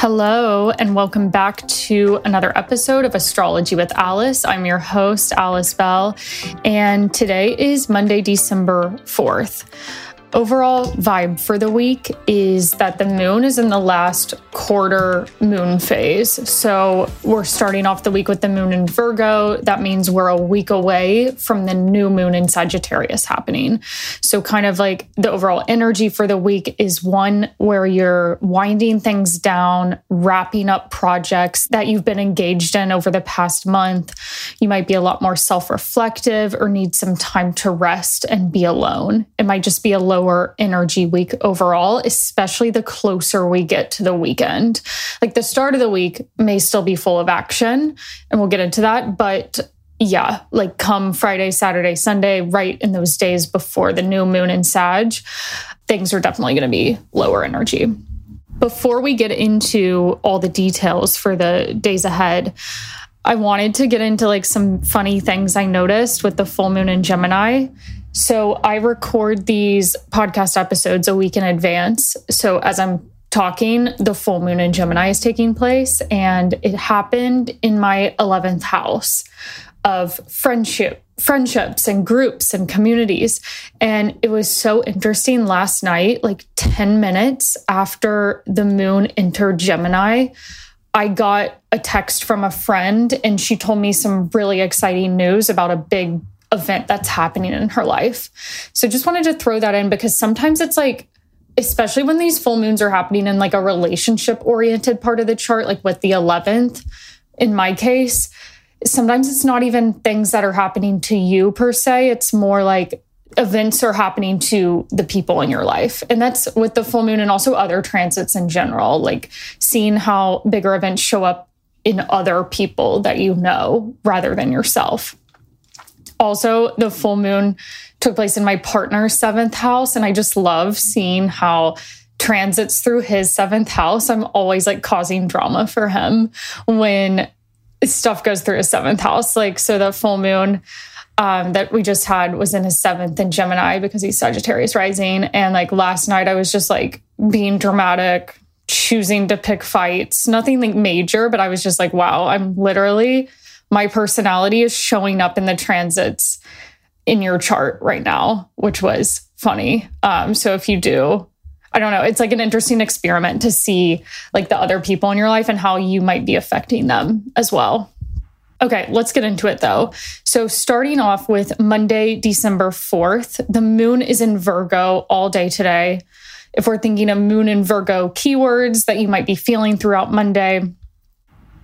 Hello, and welcome back to another episode of Astrology with Alice. I'm your host, Alice Bell, and today is Monday, December 4th overall vibe for the week is that the moon is in the last quarter moon phase. So we're starting off the week with the moon in Virgo. That means we're a week away from the new moon in Sagittarius happening. So, kind of like the overall energy for the week is one where you're winding things down, wrapping up projects that you've been engaged in over the past month. You might be a lot more self reflective or need some time to rest and be alone. It might just be a low lower energy week overall, especially the closer we get to the weekend. Like the start of the week may still be full of action, and we'll get into that. But yeah, like come Friday, Saturday, Sunday, right in those days before the new moon in Sag, things are definitely going to be lower energy. Before we get into all the details for the days ahead, I wanted to get into like some funny things I noticed with the full moon in Gemini. So I record these podcast episodes a week in advance. So as I'm talking, the full moon in Gemini is taking place, and it happened in my 11th house of friendship friendships and groups and communities and it was so interesting last night like 10 minutes after the moon entered gemini i got a text from a friend and she told me some really exciting news about a big event that's happening in her life. So just wanted to throw that in because sometimes it's like, especially when these full moons are happening in like a relationship oriented part of the chart, like with the 11th, in my case, sometimes it's not even things that are happening to you per se. It's more like events are happening to the people in your life. And that's with the full moon and also other transits in general, like seeing how bigger events show up in other people that you know rather than yourself. Also, the full moon took place in my partner's seventh house. And I just love seeing how transits through his seventh house. I'm always like causing drama for him when stuff goes through his seventh house. Like, so the full moon um, that we just had was in his seventh in Gemini because he's Sagittarius rising. And like last night, I was just like being dramatic, choosing to pick fights, nothing like major, but I was just like, wow, I'm literally my personality is showing up in the transits in your chart right now, which was funny. Um, so if you do, I don't know, it's like an interesting experiment to see like the other people in your life and how you might be affecting them as well. Okay, let's get into it though. So, starting off with Monday, December 4th, the moon is in Virgo all day today. If we're thinking of moon and Virgo keywords that you might be feeling throughout Monday,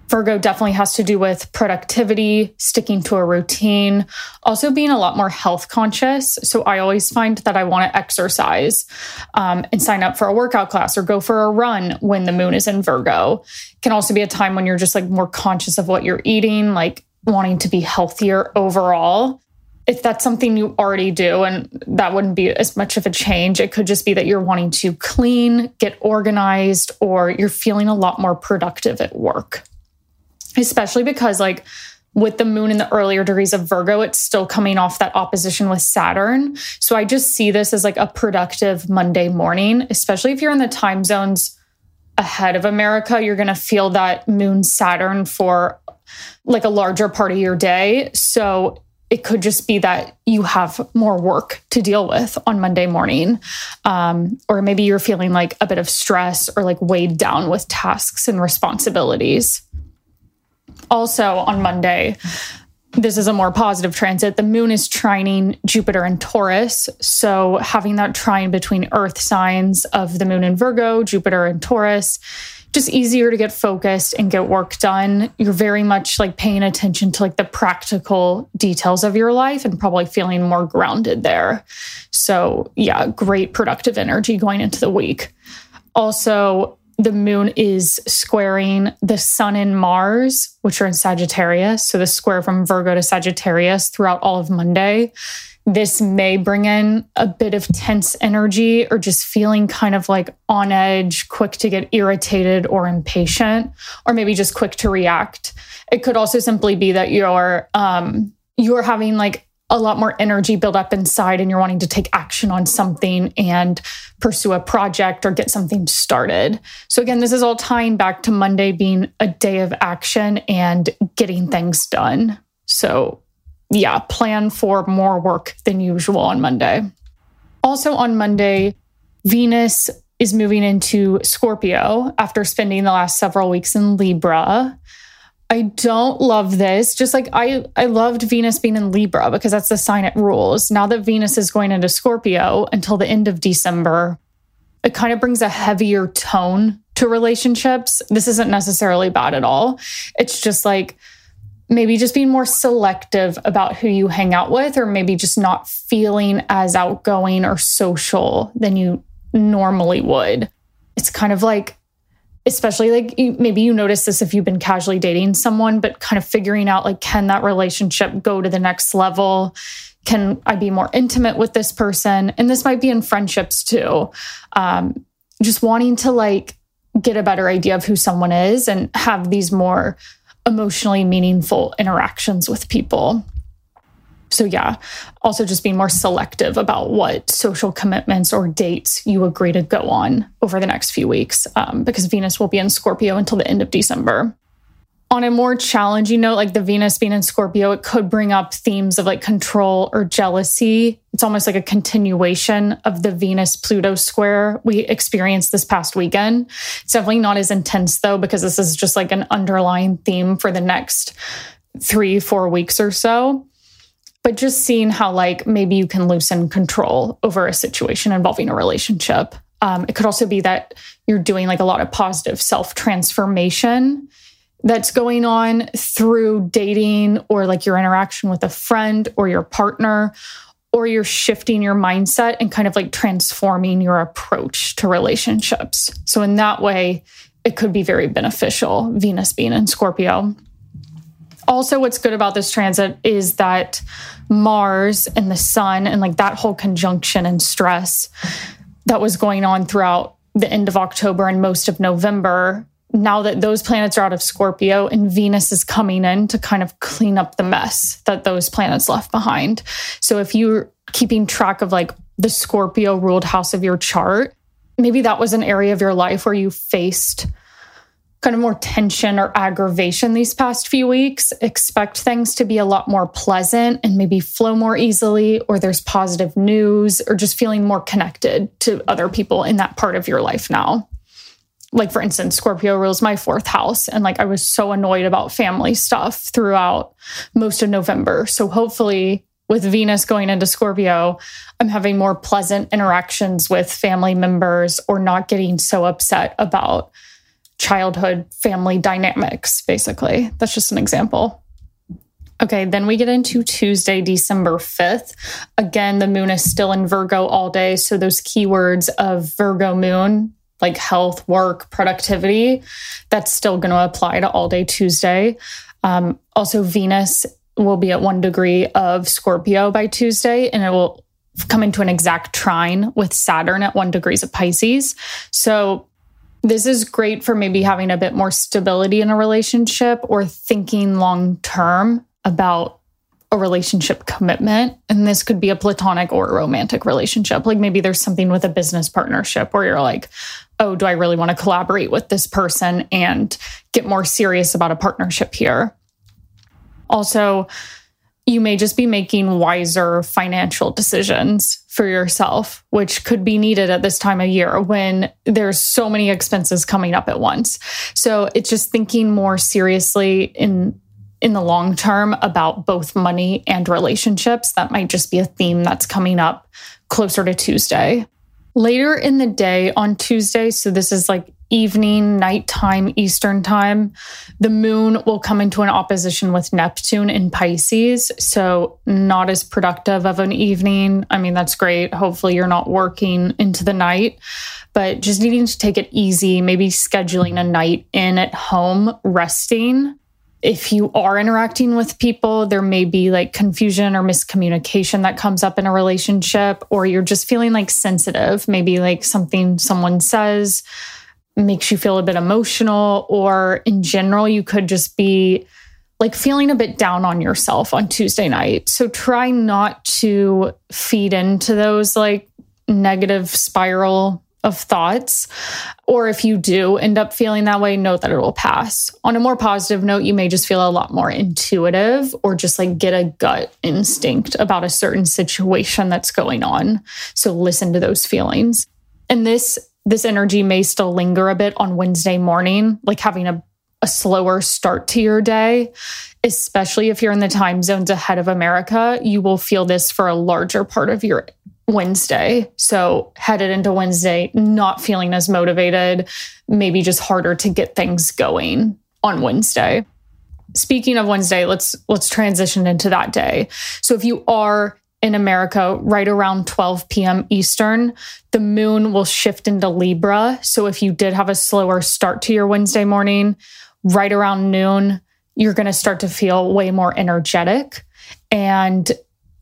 Virgo definitely has to do with productivity, sticking to a routine, also being a lot more health conscious. So I always find that I want to exercise um, and sign up for a workout class or go for a run when the moon is in Virgo. It can also be a time when you're just like more conscious of what you're eating, like wanting to be healthier overall. If that's something you already do, and that wouldn't be as much of a change, it could just be that you're wanting to clean, get organized, or you're feeling a lot more productive at work especially because like with the moon in the earlier degrees of Virgo, it's still coming off that opposition with Saturn. So I just see this as like a productive Monday morning, especially if you're in the time zones ahead of America. You're going to feel that moon Saturn for like a larger part of your day. So it could just be that you have more work to deal with on Monday morning. Um, or maybe you're feeling like a bit of stress or like weighed down with tasks and responsibilities also on Monday, this is a more positive transit. The moon is trining Jupiter and Taurus. So, having that trine between earth signs of the moon in Virgo, Jupiter and Taurus, just easier to get focused and get work done. You're very much like paying attention to like the practical details of your life and probably feeling more grounded there. So, yeah, great productive energy going into the week. Also, the moon is squaring the sun and Mars, which are in Sagittarius. So the square from Virgo to Sagittarius throughout all of Monday. This may bring in a bit of tense energy or just feeling kind of like on edge, quick to get irritated or impatient, or maybe just quick to react. It could also simply be that you're um, you're having like a lot more energy build up inside and you're wanting to take action on something and pursue a project or get something started. So, again, this is all tying back to Monday being a day of action and getting things done. So, yeah, plan for more work than usual on Monday. Also, on Monday, Venus is moving into Scorpio after spending the last several weeks in Libra. I don't love this. Just like I I loved Venus being in Libra because that's the sign it rules. Now that Venus is going into Scorpio until the end of December, it kind of brings a heavier tone to relationships. This isn't necessarily bad at all. It's just like maybe just being more selective about who you hang out with or maybe just not feeling as outgoing or social than you normally would. It's kind of like especially like maybe you notice this if you've been casually dating someone, but kind of figuring out like, can that relationship go to the next level? Can I be more intimate with this person? And this might be in friendships too. Um, just wanting to like get a better idea of who someone is and have these more emotionally meaningful interactions with people. So, yeah, also just being more selective about what social commitments or dates you agree to go on over the next few weeks um, because Venus will be in Scorpio until the end of December. On a more challenging note, like the Venus being in Scorpio, it could bring up themes of like control or jealousy. It's almost like a continuation of the Venus Pluto square we experienced this past weekend. It's definitely not as intense though, because this is just like an underlying theme for the next three, four weeks or so but just seeing how like maybe you can loosen control over a situation involving a relationship. Um, it could also be that you're doing like a lot of positive self transformation that's going on through dating or like your interaction with a friend or your partner, or you're shifting your mindset and kind of like transforming your approach to relationships. So, in that way, it could be very beneficial, Venus being in Scorpio. Also, what's good about this transit is that Mars and the sun and like that whole conjunction and stress that was going on throughout the end of October and most of November. Now that those planets are out of Scorpio and Venus is coming in to kind of clean up the mess that those planets left behind. So if you're keeping track of like the Scorpio ruled house of your chart, maybe that was an area of your life where you faced kind of more tension or aggravation these past few weeks, expect things to be a lot more pleasant and maybe flow more easily, or there's positive news, or just feeling more connected to other people in that part of your life now. Like, for instance, Scorpio rules my fourth house. And like, I was so annoyed about family stuff throughout most of November. So, hopefully, with Venus going into Scorpio, I'm having more pleasant interactions with family members or not getting so upset about childhood family dynamics, basically. That's just an example. Okay, then we get into Tuesday, December 5th. Again, the moon is still in Virgo all day. So those keywords of Virgo moon, like health, work, productivity, that's still going to apply to all day Tuesday. Um, also, Venus will be at one degree of Scorpio by Tuesday, and it will come into an exact trine with Saturn at one degrees of Pisces. So this is great for maybe having a bit more stability in a relationship or thinking long term about a relationship commitment. And this could be a platonic or a romantic relationship. Like maybe there's something with a business partnership where you're like, oh, do I really want to collaborate with this person and get more serious about a partnership here? Also, you may just be making wiser financial decisions for yourself, which could be needed at this time of year when there's so many expenses coming up at once. So it's just thinking more seriously in in the long term about both money and relationships. That might just be a theme that's coming up closer to Tuesday. Later in the day on Tuesday, so this is like evening, nighttime, Eastern time, the moon will come into an opposition with Neptune in Pisces. So, not as productive of an evening. I mean, that's great. Hopefully, you're not working into the night, but just needing to take it easy, maybe scheduling a night in at home, resting. If you are interacting with people, there may be like confusion or miscommunication that comes up in a relationship, or you're just feeling like sensitive, maybe like something someone says makes you feel a bit emotional, or in general, you could just be like feeling a bit down on yourself on Tuesday night. So try not to feed into those like negative spiral of thoughts. Or if you do end up feeling that way, know that it will pass. On a more positive note, you may just feel a lot more intuitive or just like get a gut instinct about a certain situation that's going on. So listen to those feelings. And this this energy may still linger a bit on Wednesday morning, like having a, a slower start to your day, especially if you're in the time zones ahead of America. You will feel this for a larger part of your Wednesday. So, headed into Wednesday, not feeling as motivated, maybe just harder to get things going on Wednesday. Speaking of Wednesday, let's let's transition into that day. So if you are in America right around 12 p.m. Eastern, the moon will shift into Libra. So if you did have a slower start to your Wednesday morning, right around noon, you're going to start to feel way more energetic and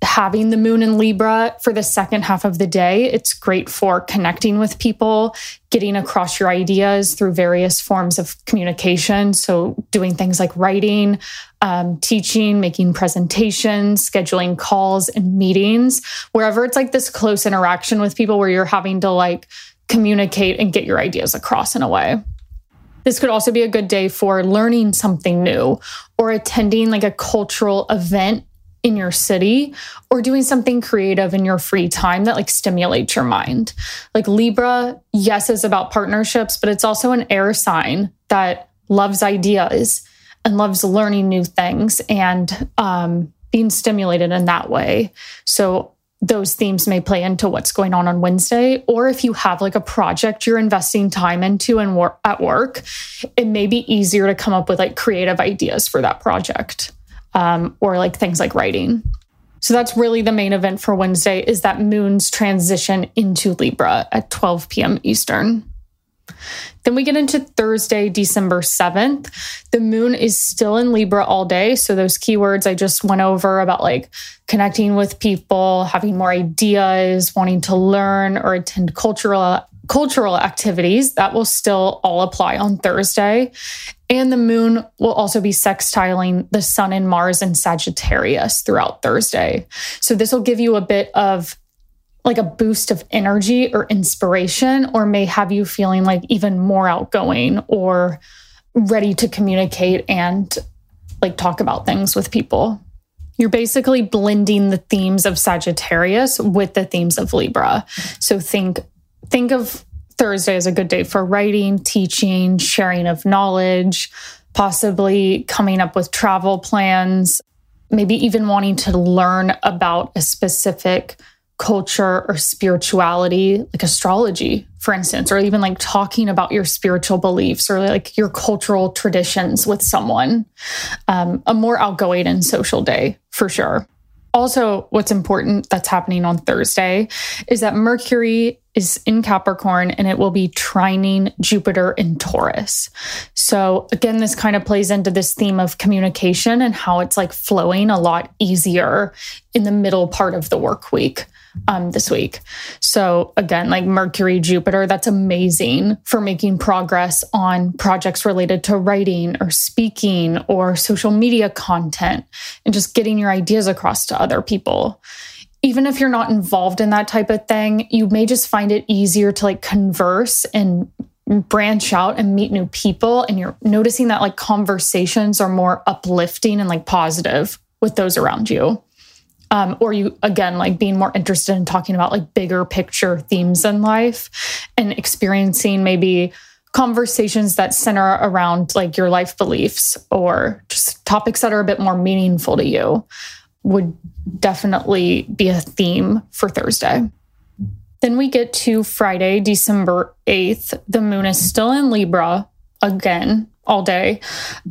having the moon in Libra for the second half of the day. It's great for connecting with people, getting across your ideas through various forms of communication. So, doing things like writing, um, teaching, making presentations, scheduling calls and meetings, wherever it's like this close interaction with people where you're having to like communicate and get your ideas across in a way. This could also be a good day for learning something new or attending like a cultural event in your city or doing something creative in your free time that like stimulates your mind. Like Libra, yes, is about partnerships, but it's also an air sign that loves ideas and loves learning new things and um, being stimulated in that way. So those themes may play into what's going on on Wednesday. Or if you have like a project you're investing time into and wor- at work, it may be easier to come up with like creative ideas for that project um, or like things like writing. So that's really the main event for Wednesday is that moon's transition into Libra at 12 p.m. Eastern. Then we get into Thursday, December 7th. The moon is still in Libra all day. So, those keywords I just went over about like connecting with people, having more ideas, wanting to learn or attend cultural cultural activities that will still all apply on Thursday. And the moon will also be sextiling the sun and Mars in Sagittarius throughout Thursday. So this will give you a bit of like a boost of energy or inspiration, or may have you feeling like even more outgoing or ready to communicate and like talk about things with people. You're basically blending the themes of Sagittarius with the themes of Libra. So think think of Thursday is a good day for writing, teaching, sharing of knowledge, possibly coming up with travel plans, maybe even wanting to learn about a specific culture or spirituality, like astrology, for instance, or even like talking about your spiritual beliefs or like your cultural traditions with someone. Um, a more outgoing and social day for sure. Also, what's important that's happening on Thursday is that Mercury is in Capricorn and it will be trining Jupiter in Taurus. So, again, this kind of plays into this theme of communication and how it's like flowing a lot easier in the middle part of the work week um, this week. So, again, like Mercury, Jupiter, that's amazing for making progress on projects related to writing or speaking or social media content and just getting your ideas across to other people. Even if you're not involved in that type of thing, you may just find it easier to like converse and branch out and meet new people. And you're noticing that like conversations are more uplifting and like positive with those around you um, or you again like being more interested in talking about like bigger picture themes in life and experiencing maybe conversations that center around like your life beliefs or just topics that are a bit more meaningful to you would definitely be a theme for Thursday. Then we get to Friday, December 8th. The moon is still in Libra again, all day.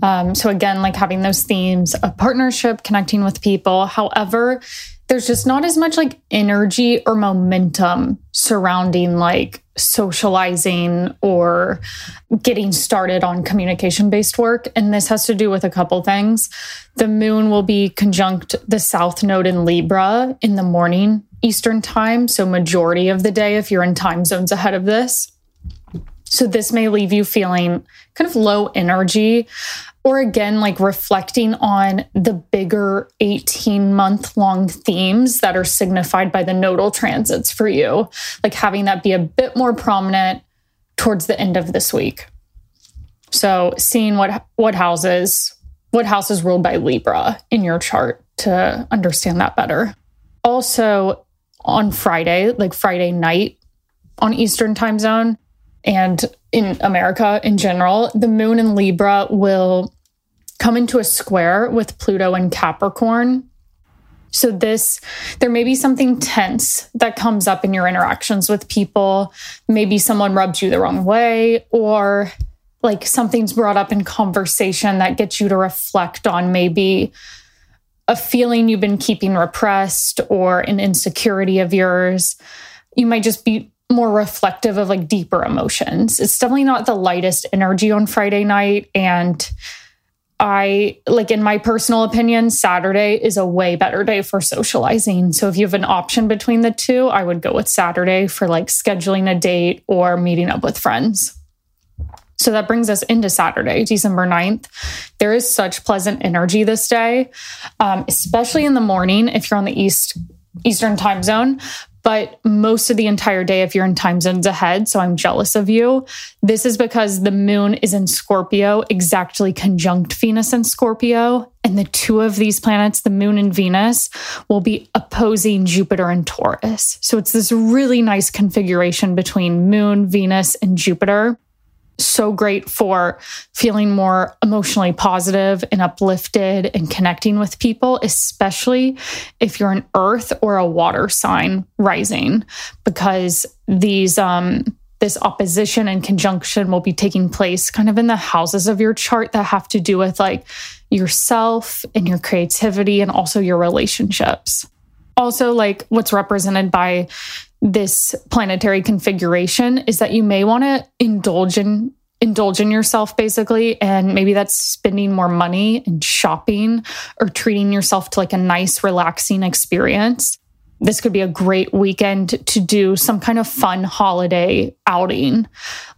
Um, so, again, like having those themes of partnership, connecting with people. However, there's just not as much like energy or momentum surrounding like socializing or getting started on communication based work. And this has to do with a couple things. The moon will be conjunct the south node in Libra in the morning Eastern time. So, majority of the day, if you're in time zones ahead of this. So, this may leave you feeling kind of low energy or again, like reflecting on the bigger 18 month long themes that are signified by the nodal transits for you, like having that be a bit more prominent towards the end of this week. So, seeing what what houses what house is ruled by Libra in your chart to understand that better. Also, on Friday, like Friday night on Eastern time zone, and in America in general, the moon in Libra will come into a square with Pluto and Capricorn. So, this, there may be something tense that comes up in your interactions with people. Maybe someone rubs you the wrong way, or like something's brought up in conversation that gets you to reflect on maybe a feeling you've been keeping repressed or an insecurity of yours. You might just be more reflective of like deeper emotions. It's definitely not the lightest energy on Friday night. And I like, in my personal opinion, Saturday is a way better day for socializing. So if you have an option between the two, I would go with Saturday for like scheduling a date or meeting up with friends. So that brings us into Saturday, December 9th. There is such pleasant energy this day, um, especially in the morning if you're on the East Eastern time zone but most of the entire day if you're in time zones ahead. So I'm jealous of you. This is because the moon is in Scorpio, exactly conjunct Venus and Scorpio. And the two of these planets, the moon and Venus, will be opposing Jupiter and Taurus. So it's this really nice configuration between moon, Venus, and Jupiter so great for feeling more emotionally positive and uplifted and connecting with people, especially if you're an earth or a water sign rising, because these, um, this opposition and conjunction will be taking place kind of in the houses of your chart that have to do with like yourself and your creativity and also your relationships. Also, like what's represented by this planetary configuration is that you may want to indulge in indulge in yourself basically and maybe that's spending more money and shopping or treating yourself to like a nice relaxing experience. This could be a great weekend to do some kind of fun holiday outing.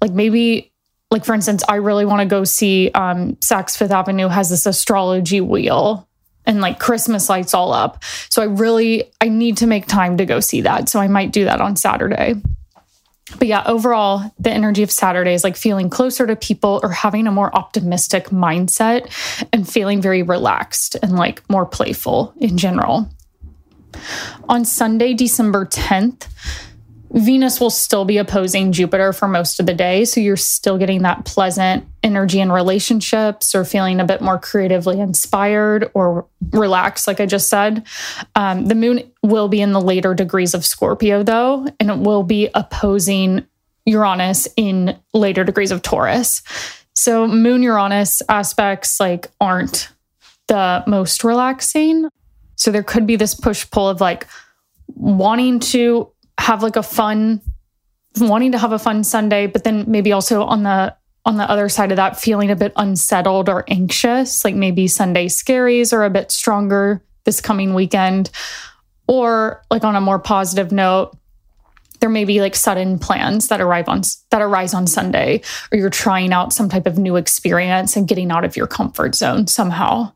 Like maybe like for instance i really want to go see um saks fifth avenue has this astrology wheel and like Christmas lights all up. So I really I need to make time to go see that. So I might do that on Saturday. But yeah, overall, the energy of Saturday is like feeling closer to people or having a more optimistic mindset and feeling very relaxed and like more playful in general. On Sunday, December 10th, Venus will still be opposing Jupiter for most of the day. So you're still getting that pleasant energy in relationships or feeling a bit more creatively inspired or relaxed, like I just said. Um, the moon will be in the later degrees of Scorpio, though, and it will be opposing Uranus in later degrees of Taurus. So moon Uranus aspects like aren't the most relaxing. So there could be this push pull of like wanting to have like a fun wanting to have a fun Sunday, but then maybe also on the on the other side of that feeling a bit unsettled or anxious, like maybe Sunday scaries are a bit stronger this coming weekend. Or like on a more positive note, there may be like sudden plans that arrive on that arise on Sunday, or you're trying out some type of new experience and getting out of your comfort zone somehow.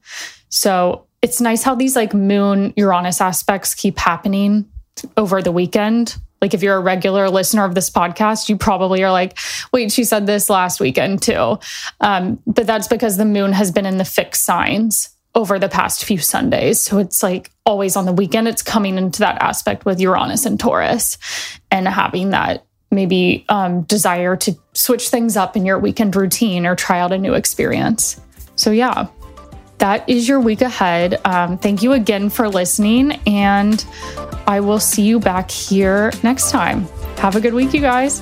So it's nice how these like moon Uranus aspects keep happening over the weekend. Like if you're a regular listener of this podcast, you probably are like, wait, she said this last weekend too. Um, but that's because the moon has been in the fixed signs over the past few Sundays. So it's like always on the weekend, it's coming into that aspect with Uranus and Taurus and having that maybe um, desire to switch things up in your weekend routine or try out a new experience. So, yeah, that is your week ahead. Um, thank you again for listening, and I will see you back here next time. Have a good week, you guys.